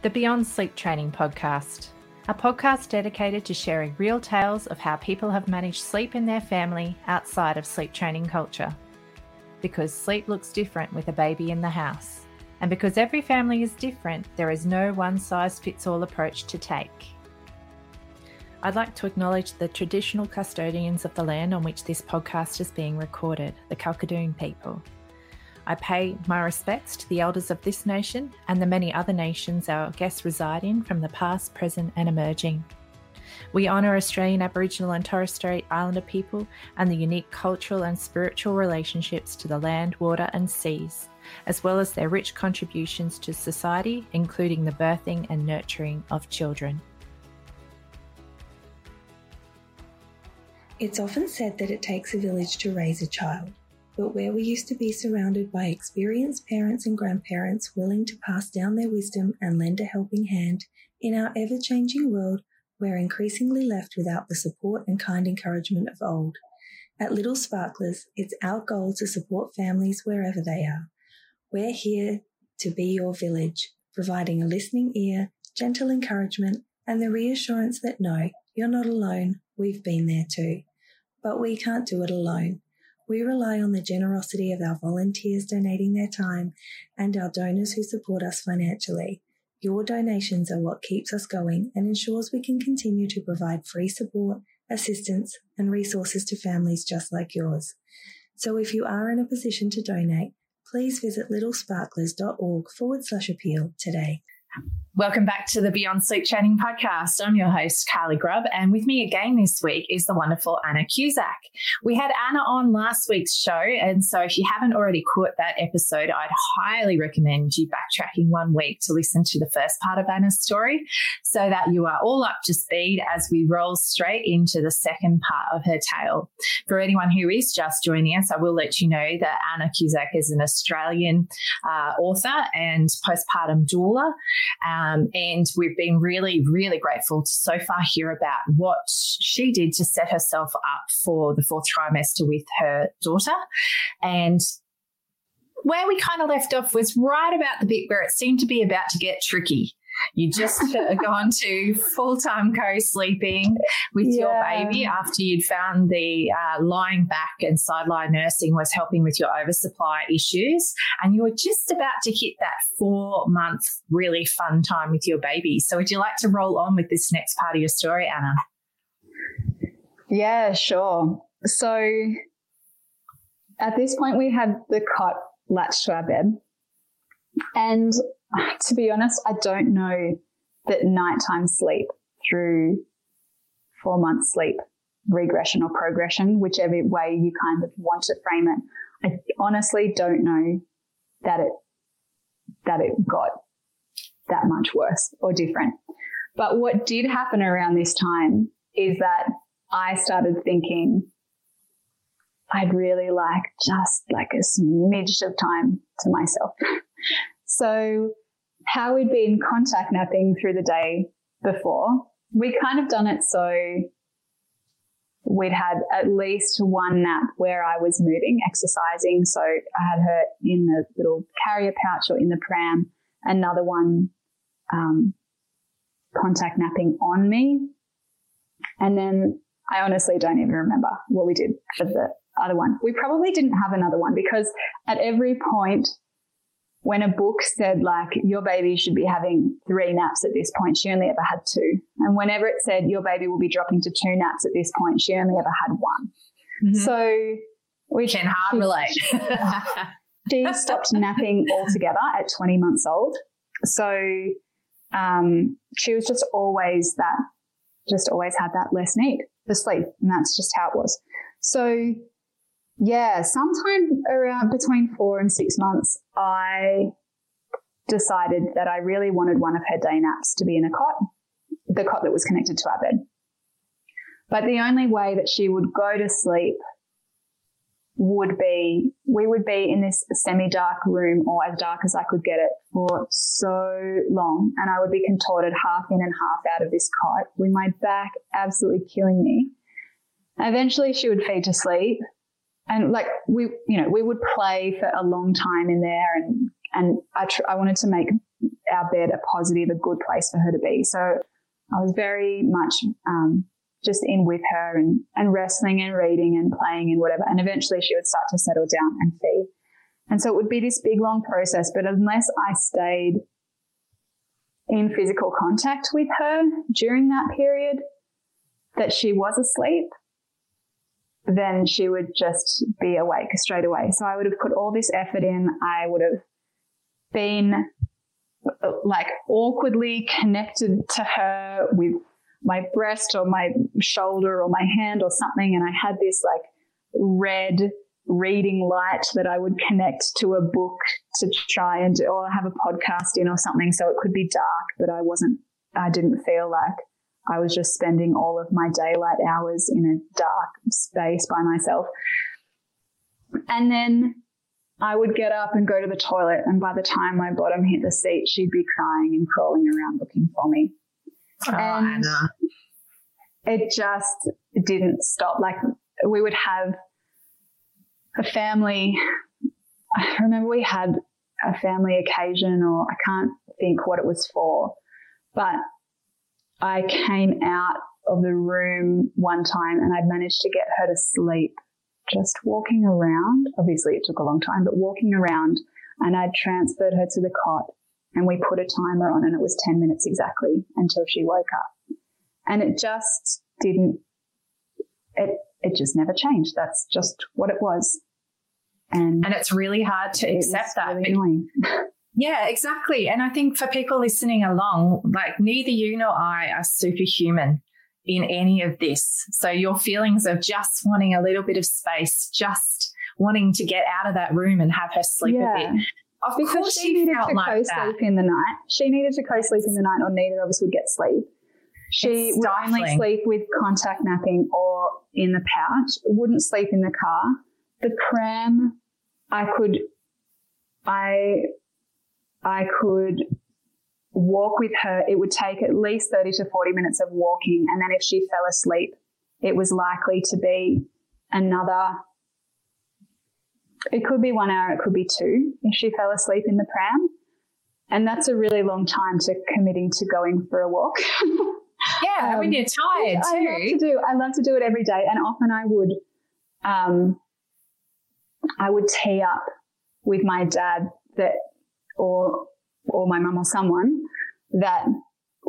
The Beyond Sleep Training Podcast, a podcast dedicated to sharing real tales of how people have managed sleep in their family outside of sleep training culture. Because sleep looks different with a baby in the house. And because every family is different, there is no one size fits all approach to take. I'd like to acknowledge the traditional custodians of the land on which this podcast is being recorded, the Kalkadoon people. I pay my respects to the elders of this nation and the many other nations our guests reside in from the past, present, and emerging. We honour Australian Aboriginal and Torres Strait Islander people and the unique cultural and spiritual relationships to the land, water, and seas, as well as their rich contributions to society, including the birthing and nurturing of children. It's often said that it takes a village to raise a child but where we used to be surrounded by experienced parents and grandparents willing to pass down their wisdom and lend a helping hand, in our ever changing world, we're increasingly left without the support and kind encouragement of old. At Little Sparklers, it's our goal to support families wherever they are. We're here to be your village, providing a listening ear, gentle encouragement, and the reassurance that no, you're not alone, we've been there too. But we can't do it alone. We rely on the generosity of our volunteers donating their time and our donors who support us financially. Your donations are what keeps us going and ensures we can continue to provide free support, assistance, and resources to families just like yours. So if you are in a position to donate, please visit littlesparklers.org forward slash appeal today. Welcome back to the Beyond Sleep Training podcast. I'm your host, Carly Grubb, and with me again this week is the wonderful Anna Cusack. We had Anna on last week's show, and so if you haven't already caught that episode, I'd highly recommend you backtracking one week to listen to the first part of Anna's story so that you are all up to speed as we roll straight into the second part of her tale. For anyone who is just joining us, I will let you know that Anna Cusack is an Australian uh, author and postpartum doula. Um, and we've been really, really grateful to so far hear about what she did to set herself up for the fourth trimester with her daughter. And where we kind of left off was right about the bit where it seemed to be about to get tricky. You just gone to full time co sleeping with yeah. your baby after you'd found the uh, lying back and sideline nursing was helping with your oversupply issues. And you were just about to hit that four month really fun time with your baby. So, would you like to roll on with this next part of your story, Anna? Yeah, sure. So, at this point, we had the cot latched to our bed. And to be honest, I don't know that nighttime sleep through four months sleep, regression or progression, whichever way you kind of want to frame it. I honestly don't know that it, that it got that much worse or different. But what did happen around this time is that I started thinking I'd really like just like a smidge of time to myself. So how we'd been contact napping through the day before, we kind of done it so we'd had at least one nap where I was moving, exercising. So I had her in the little carrier pouch or in the pram, another one um, contact napping on me. And then I honestly don't even remember what we did for the other one. We probably didn't have another one because at every point when a book said like your baby should be having three naps at this point, she only ever had two. And whenever it said your baby will be dropping to two naps at this point, she only ever had one. Mm-hmm. So we can hard relate. she stopped napping altogether at 20 months old. So um, she was just always that, just always had that less need for sleep. And that's just how it was. So yeah, sometime around between four and six months, I decided that I really wanted one of her day naps to be in a cot, the cot that was connected to our bed. But the only way that she would go to sleep would be we would be in this semi dark room or as dark as I could get it for so long. And I would be contorted half in and half out of this cot with my back absolutely killing me. Eventually she would feed to sleep. And like we, you know, we would play for a long time in there and, and I, tr- I wanted to make our bed a positive, a good place for her to be. So I was very much, um, just in with her and, and wrestling and reading and playing and whatever. And eventually she would start to settle down and feed. And so it would be this big, long process. But unless I stayed in physical contact with her during that period that she was asleep, then she would just be awake straight away. So I would have put all this effort in. I would have been uh, like awkwardly connected to her with my breast or my shoulder or my hand or something. And I had this like red reading light that I would connect to a book to try and or have a podcast in or something. So it could be dark, but I wasn't, I didn't feel like I was just spending all of my daylight hours in a dark space by myself. And then I would get up and go to the toilet. And by the time my bottom hit the seat, she'd be crying and crawling around looking for me. Oh, and Anna. it just didn't stop. Like we would have a family. I remember we had a family occasion, or I can't think what it was for, but I came out of the room one time and I'd managed to get her to sleep just walking around. Obviously, it took a long time, but walking around, and I'd transferred her to the cot and we put a timer on and it was 10 minutes exactly until she woke up. And it just didn't, it, it just never changed. That's just what it was. And, and it's really hard to accept that. Really yeah, exactly. And I think for people listening along, like neither you nor I are superhuman in any of this. So your feelings of just wanting a little bit of space, just wanting to get out of that room and have her sleep yeah. a bit of because course she needed to like co-sleep in the night. She needed to co-sleep in the night, or neither of us would get sleep. She would only sleep with contact napping or in the pouch. Wouldn't sleep in the car. The pram, I could, I, I could walk with her. It would take at least thirty to forty minutes of walking, and then if she fell asleep, it was likely to be another it could be one hour, it could be two if she fell asleep in the pram. And that's a really long time to committing to going for a walk. yeah, um, when you're tired too. I love to do. I love to do it every day, and often I would, um, I would tee up with my dad that, or or my mum or someone that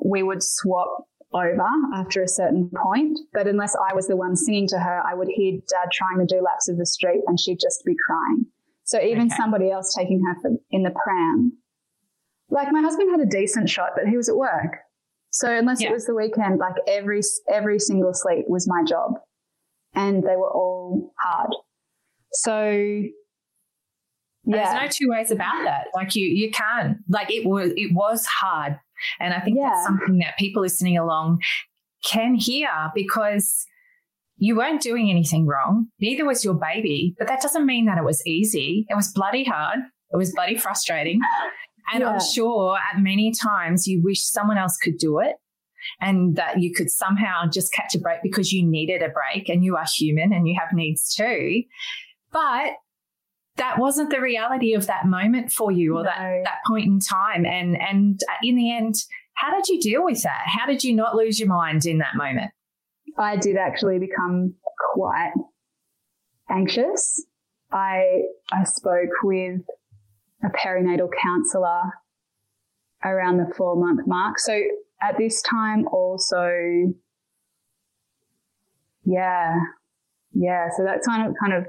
we would swap over after a certain point. But unless I was the one singing to her, I would hear dad trying to do laps of the street and she'd just be crying. So even okay. somebody else taking her in the pram, like my husband had a decent shot, but he was at work. So unless yeah. it was the weekend, like every, every single sleep was my job and they were all hard. So yeah. There's no two ways about that. Like you, you can't. Like it was, it was hard and I think yeah. that's something that people listening along can hear because you weren't doing anything wrong. Neither was your baby, but that doesn't mean that it was easy. It was bloody hard. It was bloody frustrating. And yeah. I'm sure at many times you wish someone else could do it and that you could somehow just catch a break because you needed a break and you are human and you have needs too. But that wasn't the reality of that moment for you or no. that, that point in time. And, and uh, in the end, how did you deal with that? How did you not lose your mind in that moment? I did actually become quite anxious. I, I spoke with a perinatal counselor around the four month mark. So at this time also, yeah, yeah. So that's kind of, kind of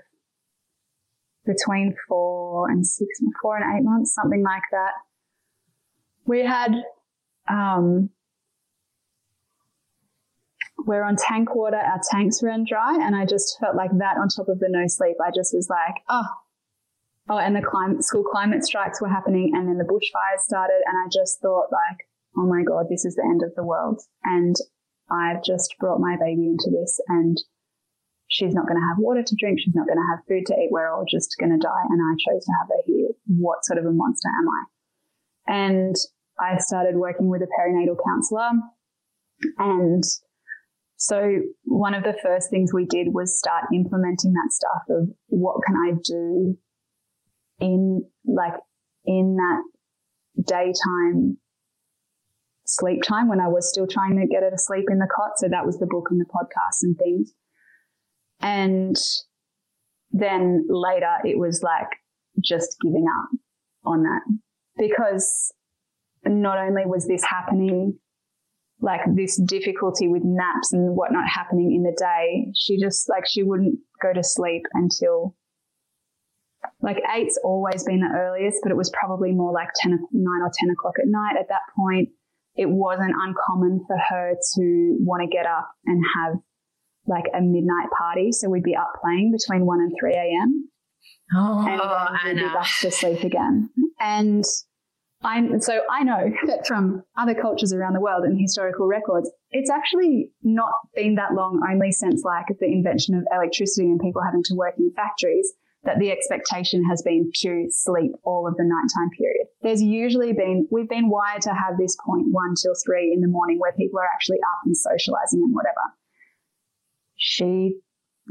between four and six, four and eight months, something like that. We had, um, we're on tank water, our tanks ran dry, and I just felt like that on top of the no sleep. I just was like, oh, oh, and the climate school climate strikes were happening, and then the bushfires started, and I just thought like, oh my god, this is the end of the world, and I've just brought my baby into this, and she's not going to have water to drink, she's not going to have food to eat, we're all just going to die, and I chose to have her here. What sort of a monster am I? And I started working with a perinatal counselor, and so one of the first things we did was start implementing that stuff of what can I do in like in that daytime sleep time when I was still trying to get her to sleep in the cot. So that was the book and the podcast and things. And then later it was like just giving up on that because not only was this happening like this difficulty with naps and whatnot happening in the day, she just like she wouldn't go to sleep until like eight's always been the earliest, but it was probably more like 10, 9 or 10 o'clock at night at that point. It wasn't uncommon for her to want to get up and have like a midnight party. So we'd be up playing between 1 and 3 a.m. Oh, and oh, then we'd Anna. be back to sleep again. And I so I know that from other cultures around the world and historical records, it's actually not been that long only since like the invention of electricity and people having to work in factories that the expectation has been to sleep all of the nighttime period. There's usually been we've been wired to have this point one till three in the morning where people are actually up and socializing and whatever. She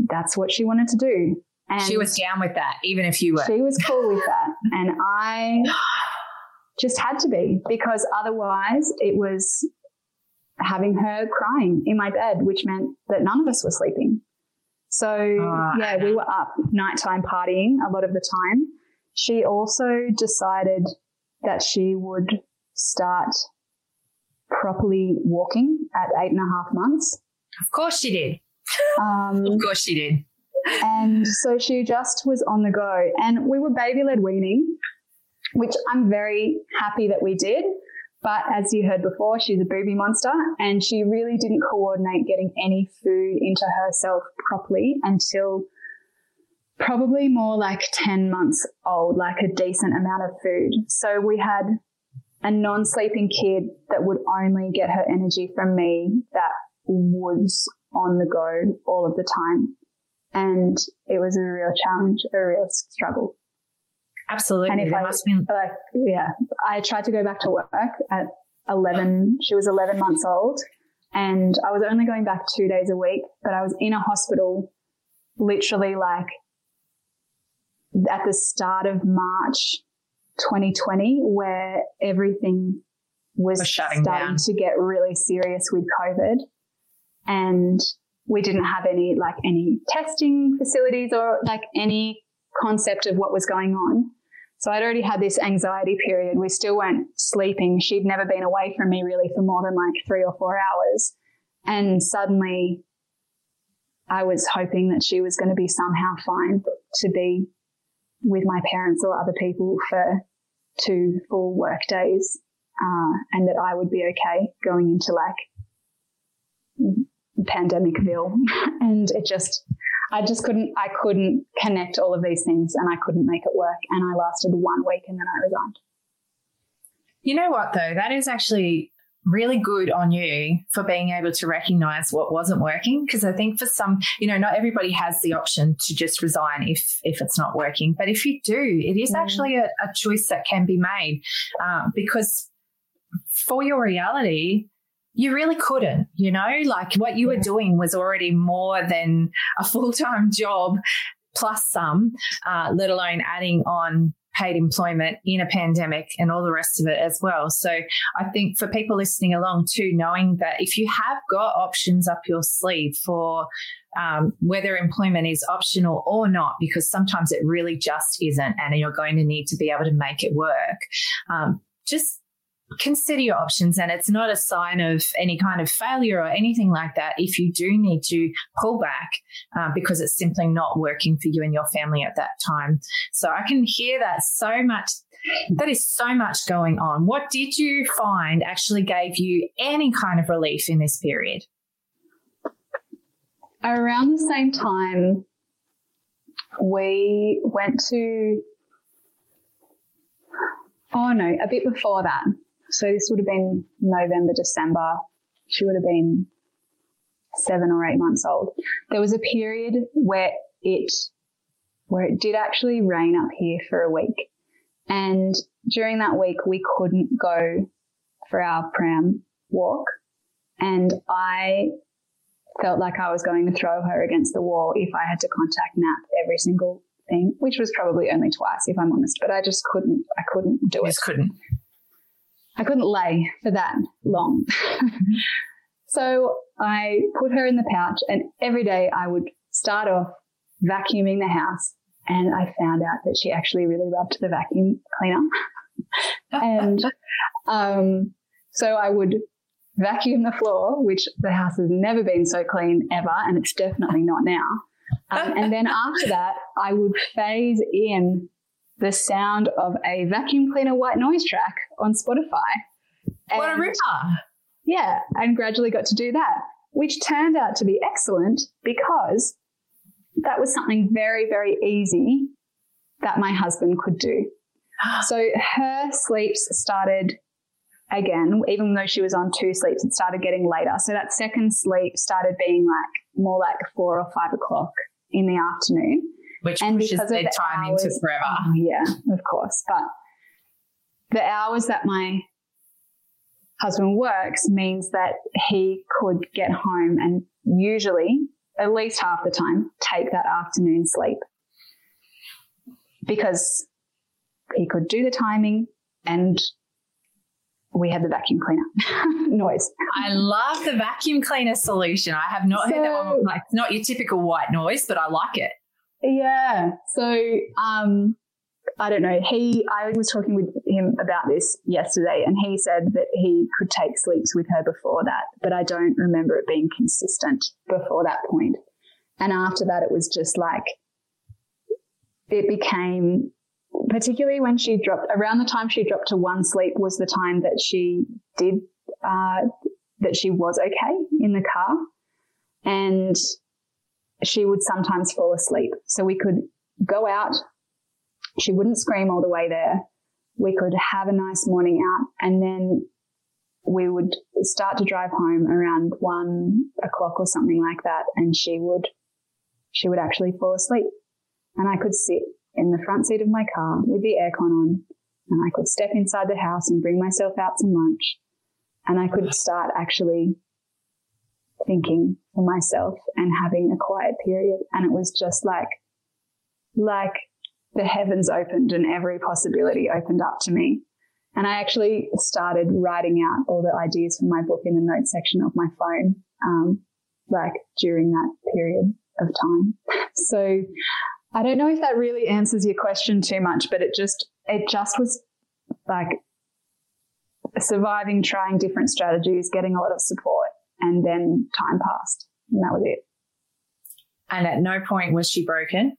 that's what she wanted to do. And She was down with that, even if you were. she was cool with that. And I just had to be because otherwise it was having her crying in my bed, which meant that none of us were sleeping. So, Oh, yeah, we were up nighttime partying a lot of the time. She also decided that she would start properly walking at eight and a half months. of course she did. Um, Of course she did. and so she just was on the go. And we were baby led weaning, which I'm very happy that we did. But as you heard before, she's a booby monster and she really didn't coordinate getting any food into herself properly until probably more like 10 months old, like a decent amount of food. So we had a non sleeping kid that would only get her energy from me that was on the go all of the time and it was a real challenge, a real struggle. Absolutely. And if I- must be Like, yeah, I tried to go back to work at 11. She was 11 months old, and I was only going back two days a week, but I was in a hospital literally like at the start of March 2020, where everything was Was shutting starting down. to get really serious with COVID. And we didn't have any like any testing facilities or like any concept of what was going on. So I'd already had this anxiety period. We still weren't sleeping. She'd never been away from me really for more than like three or four hours. And suddenly I was hoping that she was going to be somehow fine to be with my parents or other people for two full work days. Uh, and that I would be okay going into like pandemicville. and it just, I just couldn't, I couldn't connect all of these things and I couldn't make it work. And I lasted one week and then I resigned. You know what, though? That is actually really good on you for being able to recognize what wasn't working. Because I think for some, you know, not everybody has the option to just resign if if it's not working. But if you do, it is Mm. actually a, a choice that can be made uh, because for your reality. You really couldn't, you know, like what you were doing was already more than a full time job plus some, uh, let alone adding on paid employment in a pandemic and all the rest of it as well. So I think for people listening along too, knowing that if you have got options up your sleeve for um, whether employment is optional or not, because sometimes it really just isn't, and you're going to need to be able to make it work. Um, just consider your options and it's not a sign of any kind of failure or anything like that. If you do need to pull back uh, because it's simply not working for you and your family at that time. So i can hear that so much that is so much going on. What did you find actually gave you any kind of relief in this period? Around the same time, we went to, oh no, a bit before that. So this would have been November, December. She would have been seven or eight months old. There was a period where it, where it did actually rain up here for a week. And during that week, we couldn't go for our pram walk. And I felt like I was going to throw her against the wall if I had to contact NAP every single thing, which was probably only twice, if I'm honest. But I just couldn't. I couldn't do it. Just couldn't. I couldn't lay for that long. so I put her in the pouch, and every day I would start off vacuuming the house. And I found out that she actually really loved the vacuum cleaner. and um, so I would vacuum the floor, which the house has never been so clean ever, and it's definitely not now. Um, and then after that, I would phase in the sound of a vacuum cleaner white noise track on Spotify. And, what a ripper! Yeah, and gradually got to do that, which turned out to be excellent because that was something very, very easy that my husband could do. So her sleeps started again, even though she was on two sleeps, it started getting later. So that second sleep started being like more like four or five o'clock in the afternoon. Which and pushes bedtime into forever. Oh, yeah, of course. But the hours that my husband works means that he could get home and usually, at least half the time, take that afternoon sleep because he could do the timing and we had the vacuum cleaner noise. I love the vacuum cleaner solution. I have not so, heard that one. Like, not your typical white noise, but I like it. Yeah. So, um, I don't know. He, I was talking with him about this yesterday, and he said that he could take sleeps with her before that, but I don't remember it being consistent before that point. And after that, it was just like it became particularly when she dropped around the time she dropped to one sleep was the time that she did uh, that she was okay in the car and she would sometimes fall asleep. So we could go out. She wouldn't scream all the way there. We could have a nice morning out and then we would start to drive home around one o'clock or something like that and she would she would actually fall asleep. And i could sit in the front seat of my car with the aircon on, and I could step inside the house and bring myself out some lunch, and I could start actually thinking for myself and having a quiet period. And it was just like, like the heavens opened and every possibility opened up to me. And I actually started writing out all the ideas for my book in the notes section of my phone, um, like during that period of time. So I don't know if that really answers your question too much, but it just it just was like surviving, trying different strategies, getting a lot of support, and then time passed, and that was it. And at no point was she broken.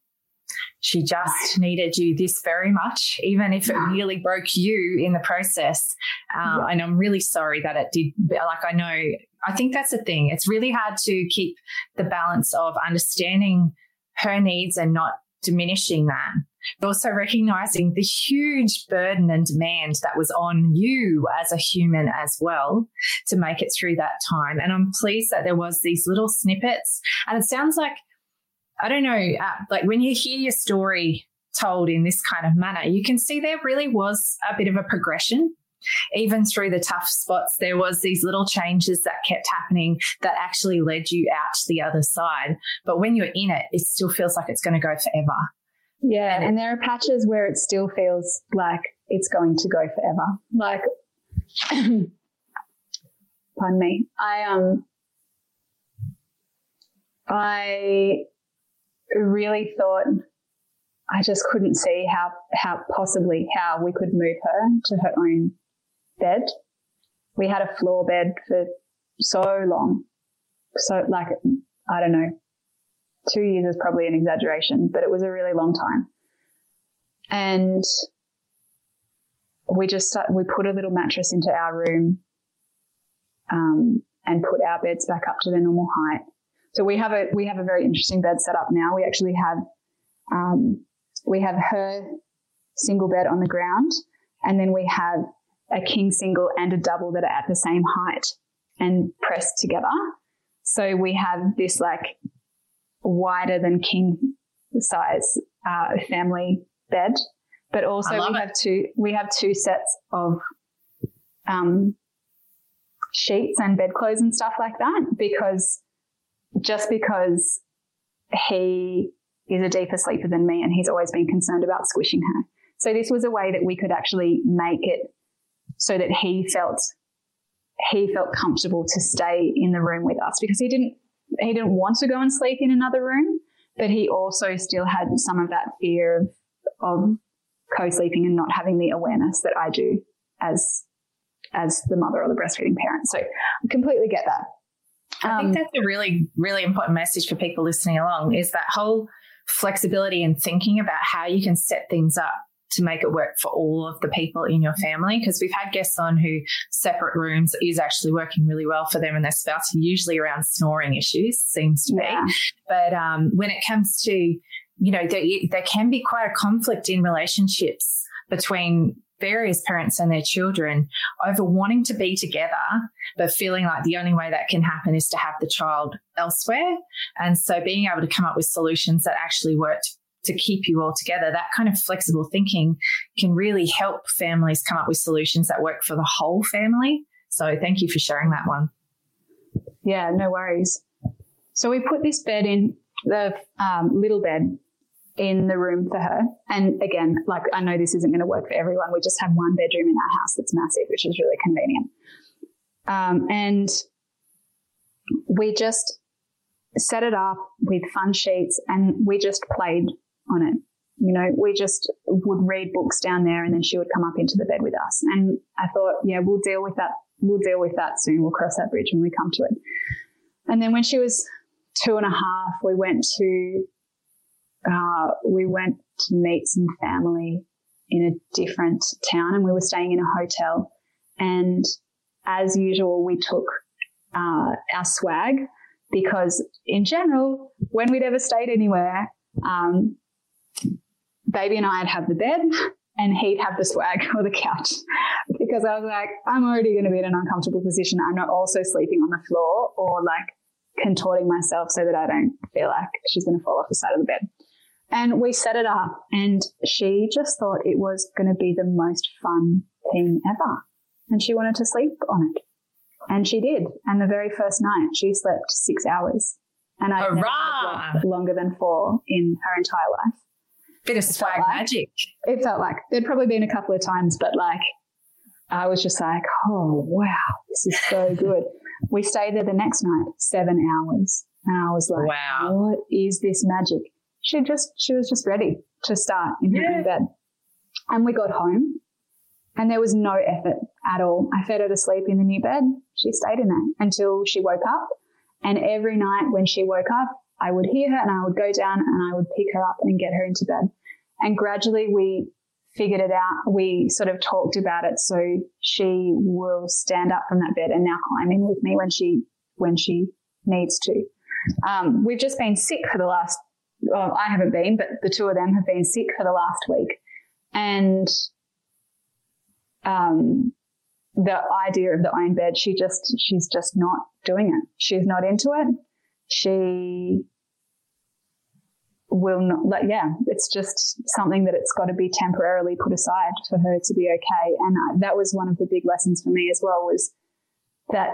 She just needed you this very much, even if it nearly broke you in the process. Uh, And I'm really sorry that it did. Like, I know, I think that's the thing. It's really hard to keep the balance of understanding her needs and not diminishing that. But also recognizing the huge burden and demand that was on you as a human as well to make it through that time. And I'm pleased that there was these little snippets. And it sounds like, I don't know, uh, like when you hear your story told in this kind of manner, you can see there really was a bit of a progression even through the tough spots, there was these little changes that kept happening that actually led you out to the other side. But when you're in it, it still feels like it's going to go forever. Yeah, and, and there are patches where it still feels like it's going to go forever. Like, pardon me, I um, I really thought I just couldn't see how how possibly how we could move her to her own bed. We had a floor bed for so long. So like, I don't know, two years is probably an exaggeration, but it was a really long time. And we just start, we put a little mattress into our room, um, and put our beds back up to their normal height. So we have a we have a very interesting bed set up now. We actually have um, we have her single bed on the ground, and then we have a king single and a double that are at the same height and pressed together. So we have this like wider than king size uh, family bed, but also we it. have two we have two sets of um, sheets and bedclothes and stuff like that because just because he is a deeper sleeper than me and he's always been concerned about squishing her. So this was a way that we could actually make it so that he felt he felt comfortable to stay in the room with us because he didn't he didn't want to go and sleep in another room, but he also still had some of that fear of, of co-sleeping and not having the awareness that I do as as the mother or the breastfeeding parent. So I completely get that. Um, I think um, that's a really, really important message for people listening along is that whole flexibility and thinking about how you can set things up to make it work for all of the people in your family. Because we've had guests on who separate rooms is actually working really well for them and their spouse, usually around snoring issues, seems to yeah. be. But um, when it comes to, you know, there, there can be quite a conflict in relationships between various parents and their children over wanting to be together, but feeling like the only way that can happen is to have the child elsewhere. And so being able to come up with solutions that actually work to keep you all together, that kind of flexible thinking can really help families come up with solutions that work for the whole family. So thank you for sharing that one. Yeah, no worries. So we put this bed in the um, little bed in the room for her. And again, like I know this isn't going to work for everyone. We just have one bedroom in our house that's massive, which is really convenient. Um, and we just set it up with fun sheets and we just played on it. You know, we just would read books down there and then she would come up into the bed with us. And I thought, yeah, we'll deal with that. We'll deal with that soon. We'll cross that bridge when we come to it. And then when she was two and a half, we went to uh, we went to meet some family in a different town and we were staying in a hotel. And as usual, we took uh, our swag because, in general, when we'd ever stayed anywhere, um, baby and I'd have the bed and he'd have the swag or the couch because I was like, I'm already going to be in an uncomfortable position. I'm not also sleeping on the floor or like contorting myself so that I don't feel like she's going to fall off the side of the bed. And we set it up and she just thought it was going to be the most fun thing ever. And she wanted to sleep on it. And she did. And the very first night she slept six hours. And I never longer than four in her entire life. Bit of swag like, magic. It felt like there'd probably been a couple of times, but like I was just like, oh wow, this is so good. we stayed there the next night, seven hours. And I was like, wow. what is this magic? she just she was just ready to start in her yeah. bed. And we got home and there was no effort at all. I fed her to sleep in the new bed. She stayed in there until she woke up. And every night when she woke up, I would hear her and I would go down and I would pick her up and get her into bed. And gradually we figured it out. We sort of talked about it. So she will stand up from that bed and now climb in with me when she, when she needs to. Um, we've just been sick for the last well, I haven't been, but the two of them have been sick for the last week. And um, the idea of the own bed, she just, she's just not doing it. She's not into it. She will not, like, yeah, it's just something that it's got to be temporarily put aside for her to be okay. And I, that was one of the big lessons for me as well was that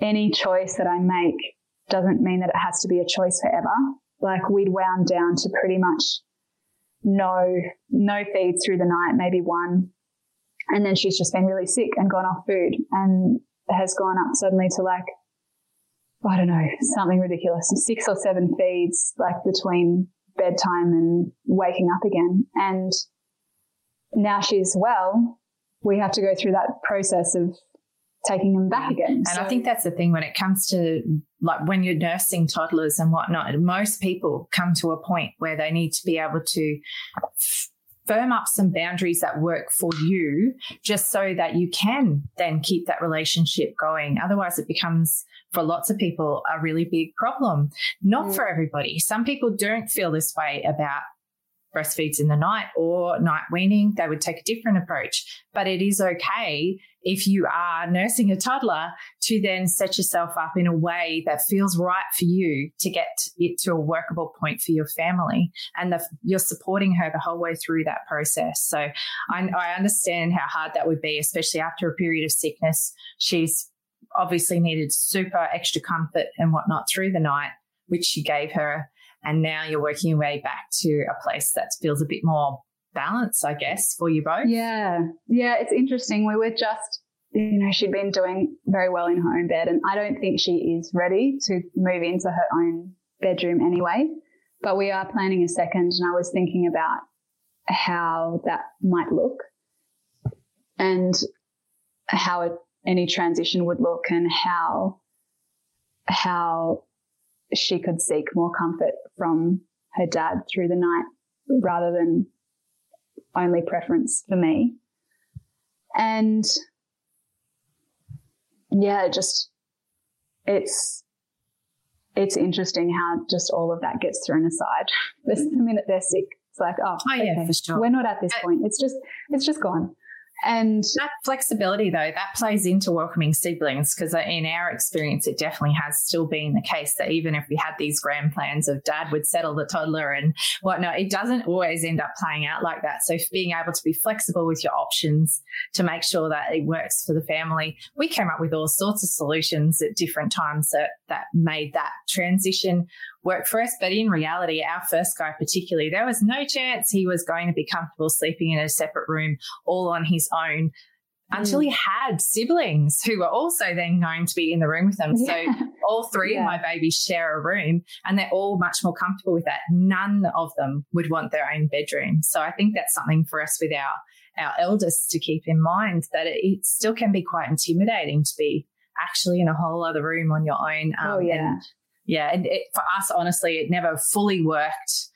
any choice that I make doesn't mean that it has to be a choice forever like we'd wound down to pretty much no, no feeds through the night, maybe one. And then she's just been really sick and gone off food and has gone up suddenly to like, I don't know, something ridiculous, six or seven feeds like between bedtime and waking up again. And now she's well, we have to go through that process of taking them back mm. again. And so, I think that's the thing when it comes to like when you're nursing toddlers and whatnot, most people come to a point where they need to be able to f- firm up some boundaries that work for you just so that you can then keep that relationship going. Otherwise, it becomes for lots of people a really big problem. Not mm. for everybody. Some people don't feel this way about breastfeeds in the night or night weaning, they would take a different approach. But it is okay if you are nursing a toddler to then set yourself up in a way that feels right for you to get it to a workable point for your family. And the, you're supporting her the whole way through that process. So I, I understand how hard that would be, especially after a period of sickness. She's obviously needed super extra comfort and whatnot through the night, which you gave her and now you're working your way back to a place that feels a bit more balanced, I guess, for you both. Yeah. Yeah. It's interesting. We were just, you know, she'd been doing very well in her own bed, and I don't think she is ready to move into her own bedroom anyway. But we are planning a second, and I was thinking about how that might look and how it, any transition would look and how how she could seek more comfort from her dad through the night rather than only preference for me. And yeah, just it's it's interesting how just all of that gets thrown aside. the minute they're sick, it's like, oh, oh yeah, okay, for sure. We're not at this uh, point. It's just it's just gone. And that flexibility, though, that plays into welcoming siblings because in our experience, it definitely has still been the case that even if we had these grand plans of dad would settle the toddler and whatnot, it doesn't always end up playing out like that. So being able to be flexible with your options to make sure that it works for the family, we came up with all sorts of solutions at different times that, that made that transition work for us. But in reality, our first guy, particularly, there was no chance he was going to be comfortable sleeping in a separate room all on his own until he mm. had siblings who were also then going to be in the room with him. Yeah. So all three yeah. of my babies share a room and they're all much more comfortable with that. None of them would want their own bedroom. So I think that's something for us with our our eldest to keep in mind that it, it still can be quite intimidating to be actually in a whole other room on your own. Um, oh yeah. And, yeah, and it, for us, honestly, it never fully worked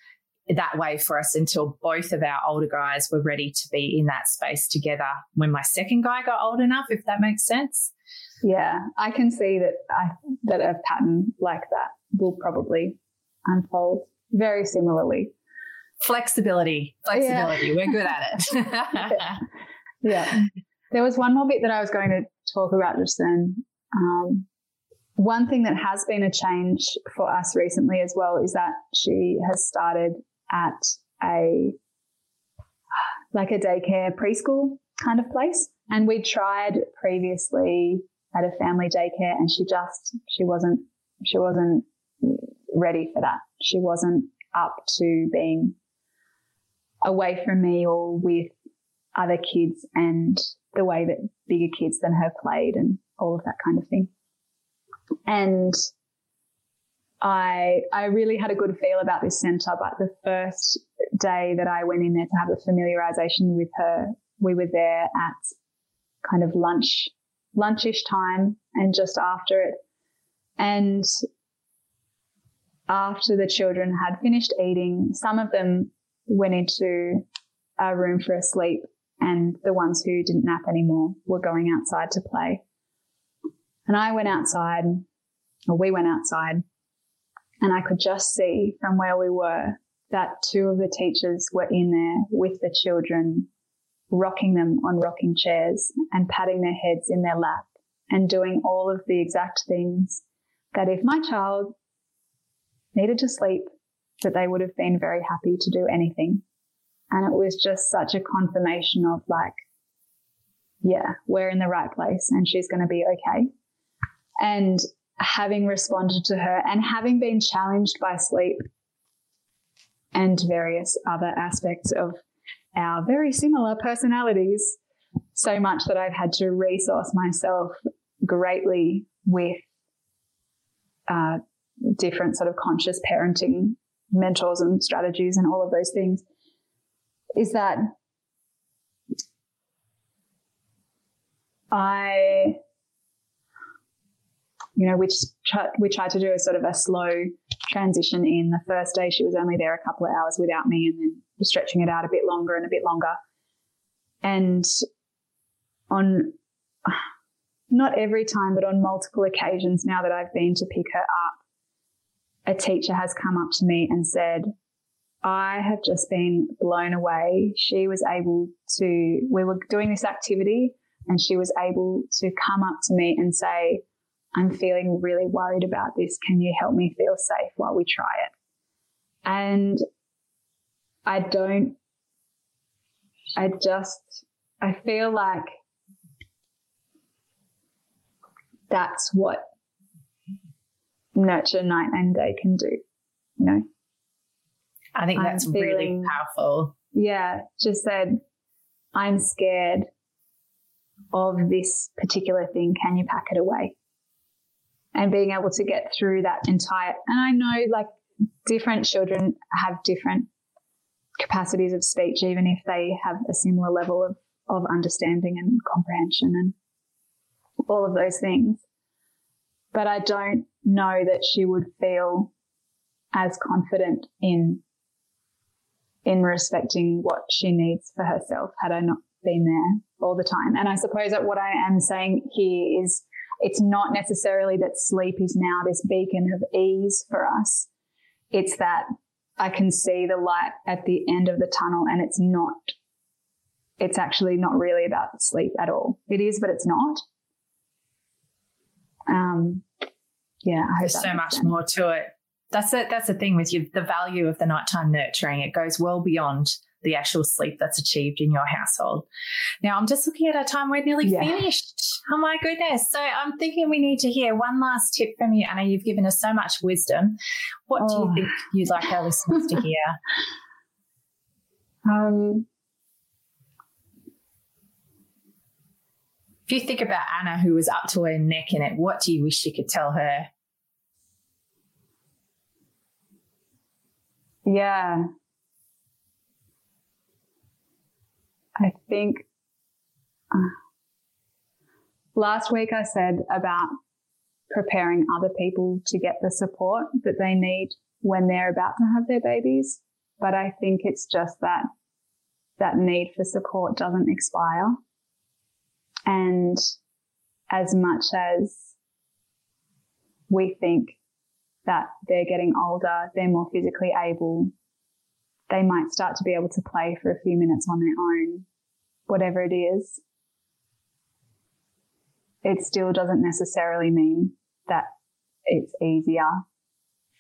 that way for us until both of our older guys were ready to be in that space together when my second guy got old enough, if that makes sense. Yeah, I can see that I, that a pattern like that will probably unfold very similarly. Flexibility, flexibility. Yeah. We're good at it. yeah. yeah. There was one more bit that I was going to talk about just then. Um, one thing that has been a change for us recently as well is that she has started at a like a daycare preschool kind of place. And we tried previously at a family daycare and she just she wasn't she wasn't ready for that. She wasn't up to being away from me or with other kids and the way that bigger kids than her played and all of that kind of thing. And I, I really had a good feel about this center, but the first day that I went in there to have a familiarization with her, we were there at kind of lunch, lunchish time and just after it. And after the children had finished eating, some of them went into a room for a sleep and the ones who didn't nap anymore were going outside to play. And I went outside, or we went outside, and I could just see from where we were that two of the teachers were in there with the children, rocking them on rocking chairs and patting their heads in their lap and doing all of the exact things that if my child needed to sleep, that they would have been very happy to do anything. And it was just such a confirmation of like, yeah, we're in the right place and she's going to be okay. And having responded to her and having been challenged by sleep and various other aspects of our very similar personalities, so much that I've had to resource myself greatly with uh, different sort of conscious parenting mentors and strategies and all of those things, is that I you know, which we tried to do a sort of a slow transition in. The first day she was only there a couple of hours without me and then stretching it out a bit longer and a bit longer. And on not every time, but on multiple occasions now that I've been to pick her up, a teacher has come up to me and said, I have just been blown away. She was able to, we were doing this activity and she was able to come up to me and say, I'm feeling really worried about this. Can you help me feel safe while we try it? And I don't, I just, I feel like that's what nurture night and day can do, you know? I think that's feeling, really powerful. Yeah, just said, I'm scared of this particular thing. Can you pack it away? And being able to get through that entire, and I know like different children have different capacities of speech, even if they have a similar level of, of understanding and comprehension and all of those things. But I don't know that she would feel as confident in in respecting what she needs for herself had I not been there all the time. And I suppose that what I am saying here is it's not necessarily that sleep is now this beacon of ease for us. It's that I can see the light at the end of the tunnel and it's not, it's actually not really about sleep at all. It is, but it's not. Um, yeah, There's so much sense. more to it. That's it. That's the thing with you. The value of the nighttime nurturing. It goes well beyond the actual sleep that's achieved in your household. Now, I'm just looking at our time. We're nearly yeah. finished. Oh my goodness. So I'm thinking we need to hear one last tip from you, Anna. You've given us so much wisdom. What oh. do you oh. think you'd like our listeners to hear? Um, if you think about Anna, who was up to her neck in it, what do you wish you could tell her? Yeah. I think uh, last week I said about preparing other people to get the support that they need when they're about to have their babies. But I think it's just that that need for support doesn't expire. And as much as we think that they're getting older, they're more physically able, they might start to be able to play for a few minutes on their own, whatever it is. It still doesn't necessarily mean that it's easier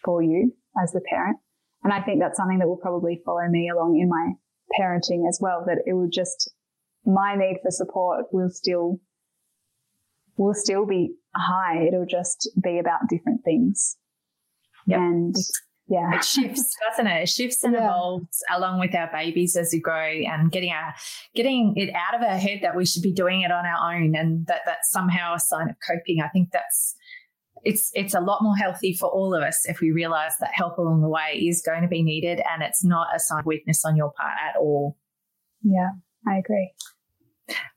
for you as the parent. And I think that's something that will probably follow me along in my parenting as well, that it will just, my need for support will still, will still be high. It'll just be about different things. Yep. And yeah. It shifts, doesn't it? It shifts and yeah. evolves along with our babies as we grow and getting our getting it out of our head that we should be doing it on our own and that that's somehow a sign of coping. I think that's it's it's a lot more healthy for all of us if we realize that help along the way is going to be needed and it's not a sign of weakness on your part at all. Yeah, I agree.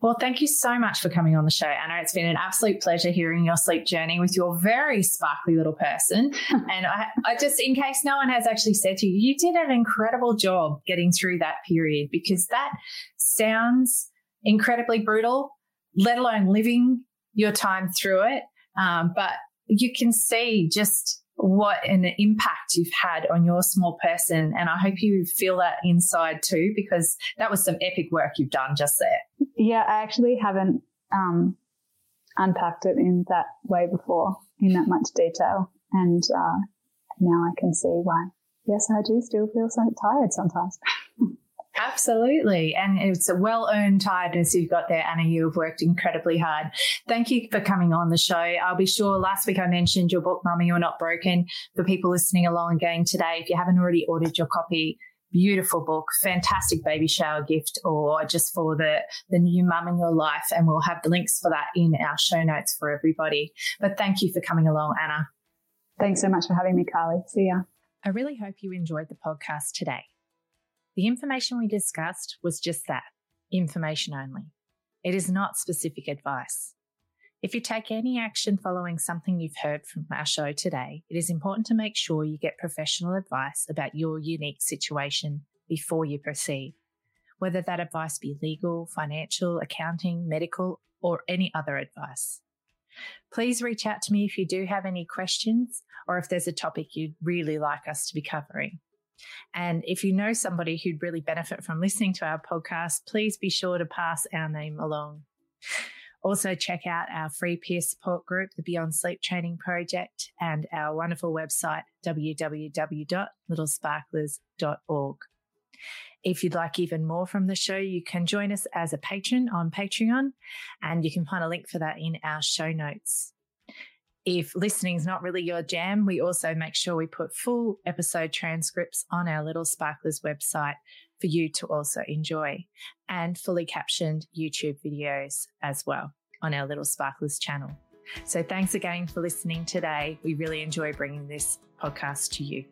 Well, thank you so much for coming on the show, Anna. It's been an absolute pleasure hearing your sleep journey with your very sparkly little person. and I, I, just, in case no one has actually said to you, you did an incredible job getting through that period because that sounds incredibly brutal, let alone living your time through it. Um, but you can see just what an impact you've had on your small person. And I hope you feel that inside too, because that was some epic work you've done just there. Yeah, I actually haven't um, unpacked it in that way before, in that much detail. And uh, now I can see why. Yes, I do still feel so tired sometimes. Absolutely. And it's a well earned tiredness you've got there, Anna. You have worked incredibly hard. Thank you for coming on the show. I'll be sure last week I mentioned your book, Mummy You're Not Broken, for people listening along again today. If you haven't already ordered your copy, beautiful book, fantastic baby shower gift, or just for the, the new mum in your life. And we'll have the links for that in our show notes for everybody. But thank you for coming along, Anna. Thanks so much for having me, Carly. See ya. I really hope you enjoyed the podcast today. The information we discussed was just that information only. It is not specific advice. If you take any action following something you've heard from our show today, it is important to make sure you get professional advice about your unique situation before you proceed, whether that advice be legal, financial, accounting, medical, or any other advice. Please reach out to me if you do have any questions or if there's a topic you'd really like us to be covering. And if you know somebody who'd really benefit from listening to our podcast, please be sure to pass our name along. Also, check out our free peer support group, the Beyond Sleep Training Project, and our wonderful website, www.littlesparklers.org. If you'd like even more from the show, you can join us as a patron on Patreon, and you can find a link for that in our show notes. If listening is not really your jam, we also make sure we put full episode transcripts on our Little Sparklers website for you to also enjoy and fully captioned YouTube videos as well on our Little Sparklers channel. So thanks again for listening today. We really enjoy bringing this podcast to you.